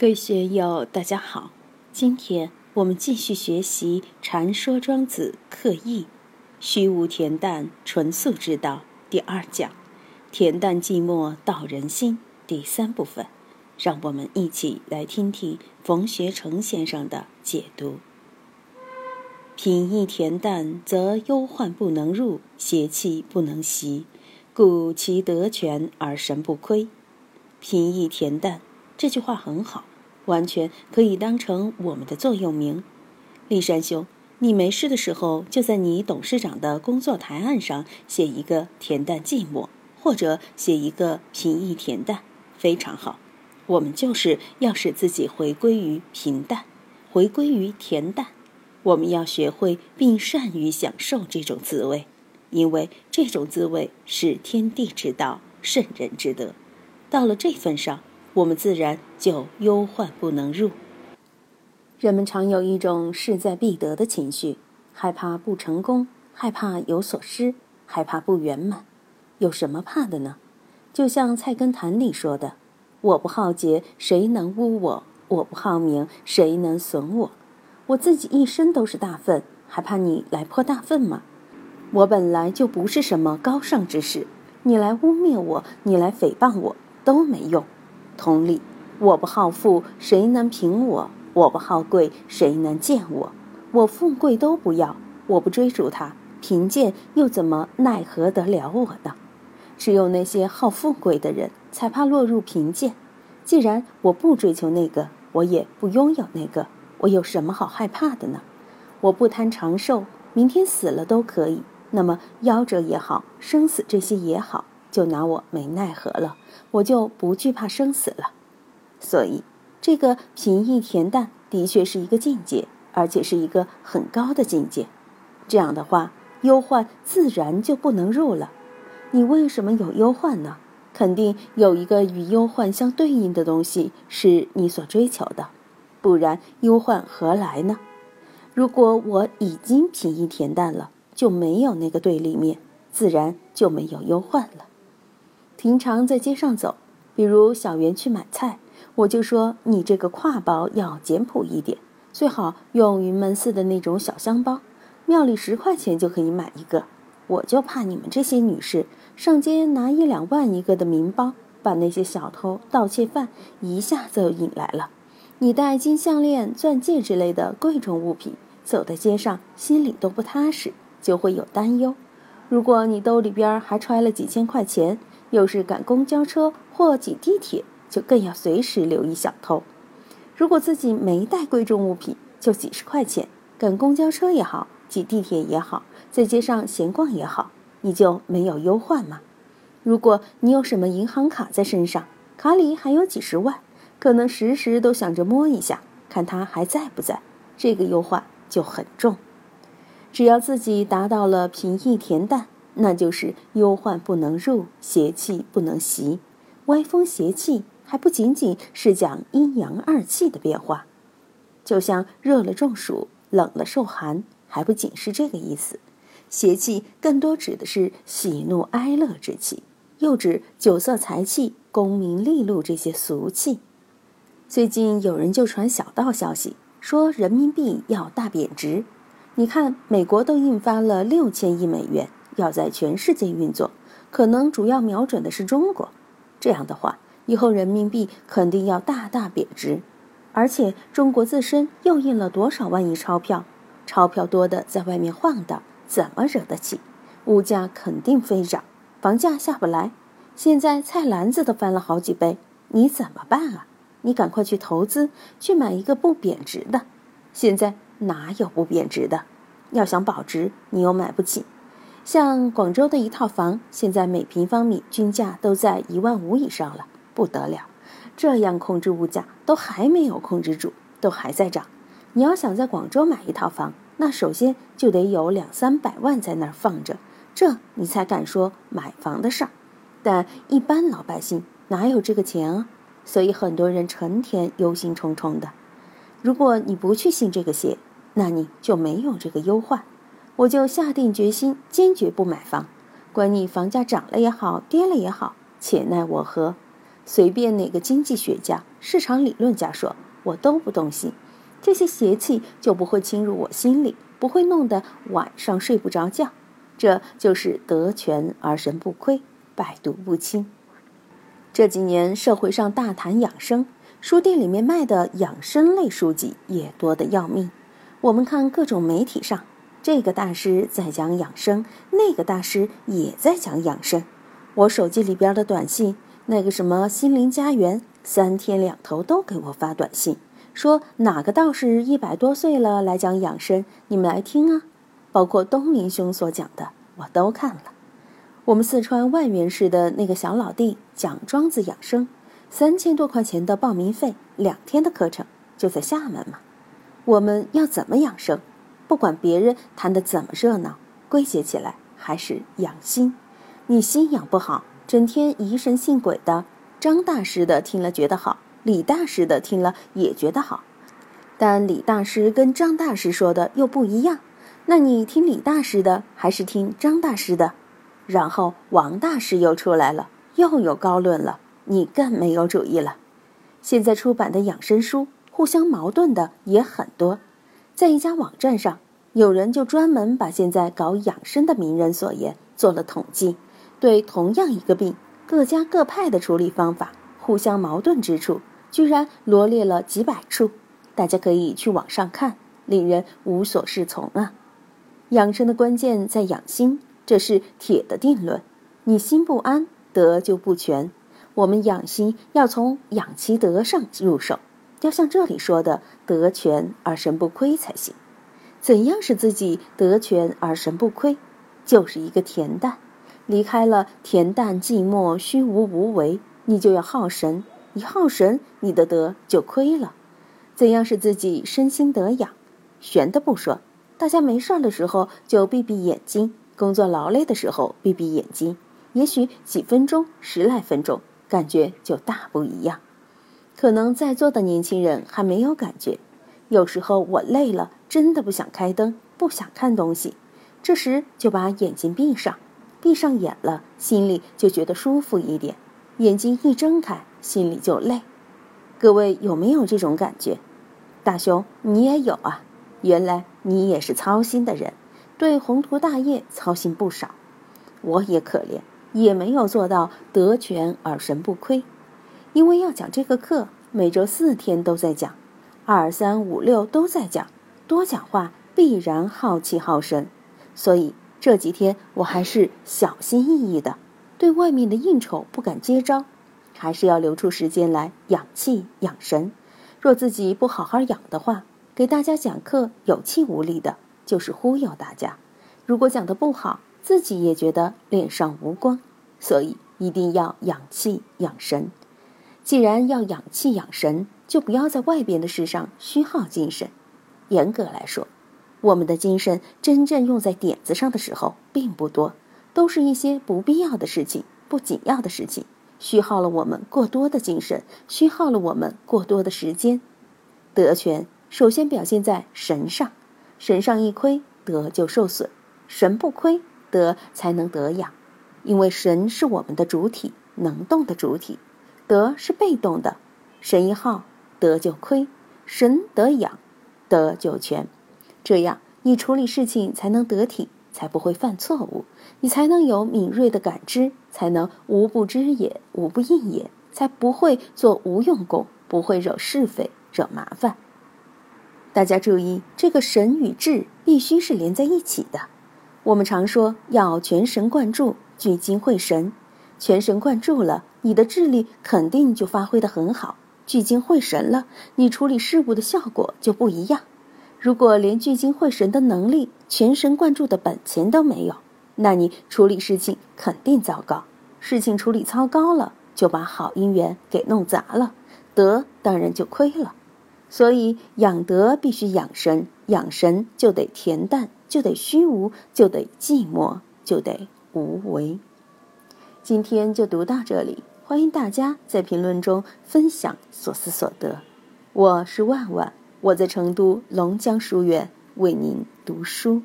各位学友，大家好。今天我们继续学习《禅说庄子刻意虚无恬淡纯素之道》第二讲“恬淡寂寞道人心”第三部分。让我们一起来听听冯学成先生的解读。品意恬淡，则忧患不能入，邪气不能袭，故其德全而神不亏。品意恬淡，这句话很好。完全可以当成我们的座右铭。立山兄，你没事的时候就在你董事长的工作台案上写一个“恬淡寂寞”，或者写一个“平易恬淡”，非常好。我们就是要使自己回归于平淡，回归于恬淡。我们要学会并善于享受这种滋味，因为这种滋味是天地之道，圣人之德。到了这份上。我们自然就忧患不能入。人们常有一种势在必得的情绪，害怕不成功，害怕有所失，害怕不圆满。有什么怕的呢？就像《菜根谭》里说的：“我不好杰，谁能污我？我不好名，谁能损我？我自己一身都是大粪，还怕你来泼大粪吗？我本来就不是什么高尚之士，你来污蔑我，你来诽谤我，都没用。”同理，我不好富，谁能凭我？我不好贵，谁能见我？我富贵都不要，我不追逐它，贫贱又怎么奈何得了我呢？只有那些好富贵的人，才怕落入贫贱。既然我不追求那个，我也不拥有那个，我有什么好害怕的呢？我不贪长寿，明天死了都可以。那么夭折也好，生死这些也好。就拿我没奈何了，我就不惧怕生死了。所以，这个平易恬淡的确是一个境界，而且是一个很高的境界。这样的话，忧患自然就不能入了。你为什么有忧患呢？肯定有一个与忧患相对应的东西是你所追求的，不然忧患何来呢？如果我已经平易恬淡了，就没有那个对立面，自然就没有忧患了。平常在街上走，比如小袁去买菜，我就说你这个挎包要简朴一点，最好用云门寺的那种小香包，庙里十块钱就可以买一个。我就怕你们这些女士上街拿一两万一个的名包，把那些小偷盗窃犯一下子就引来了。你戴金项链、钻戒之类的贵重物品，走在街上心里都不踏实，就会有担忧。如果你兜里边还揣了几千块钱，又是赶公交车或挤地铁，就更要随时留意小偷。如果自己没带贵重物品，就几十块钱，赶公交车也好，挤地铁也好，在街上闲逛也好，你就没有忧患吗？如果你有什么银行卡在身上，卡里还有几十万，可能时时都想着摸一下，看它还在不在，这个忧患就很重。只要自己达到了平易恬淡。那就是忧患不能入，邪气不能袭。歪风邪气还不仅仅是讲阴阳二气的变化，就像热了中暑，冷了受寒，还不仅是这个意思。邪气更多指的是喜怒哀乐之气，又指酒色财气、功名利禄这些俗气。最近有人就传小道消息，说人民币要大贬值。你看，美国都印发了六千亿美元。要在全世界运作，可能主要瞄准的是中国。这样的话，以后人民币肯定要大大贬值。而且中国自身又印了多少万亿钞票，钞票多的在外面晃荡，怎么惹得起？物价肯定飞涨，房价下不来。现在菜篮子都翻了好几倍，你怎么办啊？你赶快去投资，去买一个不贬值的。现在哪有不贬值的？要想保值，你又买不起。像广州的一套房，现在每平方米均价都在一万五以上了，不得了。这样控制物价都还没有控制住，都还在涨。你要想在广州买一套房，那首先就得有两三百万在那儿放着，这你才敢说买房的事儿。但一般老百姓哪有这个钱啊？所以很多人成天忧心忡忡的。如果你不去信这个邪，那你就没有这个忧患。我就下定决心，坚决不买房，管你房价涨了也好，跌了也好，且奈我何？随便哪个经济学家、市场理论家说，我都不动心。这些邪气就不会侵入我心里，不会弄得晚上睡不着觉。这就是得权而神不亏，百毒不侵。这几年社会上大谈养生，书店里面卖的养生类书籍也多得要命。我们看各种媒体上，这个大师在讲养生，那个大师也在讲养生。我手机里边的短信，那个什么心灵家园，三天两头都给我发短信。说哪个道士一百多岁了来讲养生，你们来听啊！包括东林兄所讲的，我都看了。我们四川万源市的那个小老弟讲庄子养生，三千多块钱的报名费，两天的课程就在厦门嘛。我们要怎么养生？不管别人谈的怎么热闹，归结起来还是养心。你心养不好，整天疑神信鬼的，张大师的听了觉得好。李大师的听了也觉得好，但李大师跟张大师说的又不一样。那你听李大师的还是听张大师的？然后王大师又出来了，又有高论了，你更没有主意了。现在出版的养生书互相矛盾的也很多，在一家网站上，有人就专门把现在搞养生的名人所言做了统计，对同样一个病，各家各派的处理方法，互相矛盾之处。居然罗列了几百处，大家可以去网上看，令人无所适从啊！养生的关键在养心，这是铁的定论。你心不安，德就不全。我们养心要从养其德上入手，要像这里说的“德全而神不亏”才行。怎样使自己德全而神不亏？就是一个恬淡，离开了恬淡寂寞虚无无为，你就要耗神。一耗神，你的德就亏了。怎样使自己身心得养？玄的不说，大家没事儿的时候就闭闭眼睛，工作劳累的时候闭闭眼睛，也许几分钟、十来分钟，感觉就大不一样。可能在座的年轻人还没有感觉。有时候我累了，真的不想开灯，不想看东西，这时就把眼睛闭上，闭上眼了，心里就觉得舒服一点。眼睛一睁开。心里就累，各位有没有这种感觉？大雄，你也有啊！原来你也是操心的人，对宏图大业操心不少。我也可怜，也没有做到得权而神不亏。因为要讲这个课，每周四天都在讲，二三五六都在讲，多讲话必然耗气耗神，所以这几天我还是小心翼翼的，对外面的应酬不敢接招。还是要留出时间来养气养神。若自己不好好养的话，给大家讲课有气无力的，就是忽悠大家。如果讲的不好，自己也觉得脸上无光。所以一定要养气养神。既然要养气养神，就不要在外边的事上虚耗精神。严格来说，我们的精神真正用在点子上的时候并不多，都是一些不必要的事情、不紧要的事情。虚耗了我们过多的精神，虚耗了我们过多的时间。德权首先表现在神上，神上一亏，德就受损；神不亏，德才能得养。因为神是我们的主体，能动的主体，德是被动的。神一耗，德就亏；神得养，德就全。这样，你处理事情才能得体。才不会犯错误，你才能有敏锐的感知，才能无不知也，无不应也，才不会做无用功，不会惹是非、惹麻烦。大家注意，这个神与智必须是连在一起的。我们常说要全神贯注、聚精会神，全神贯注了，你的智力肯定就发挥的很好；聚精会神了，你处理事物的效果就不一样。如果连聚精会神的能力、全神贯注的本钱都没有，那你处理事情肯定糟糕。事情处理糟糕了，就把好姻缘给弄砸了，德当然就亏了。所以养德必须养神，养神就得恬淡，就得虚无，就得寂寞，就得无为。今天就读到这里，欢迎大家在评论中分享所思所得。我是万万。我在成都龙江书院为您读书。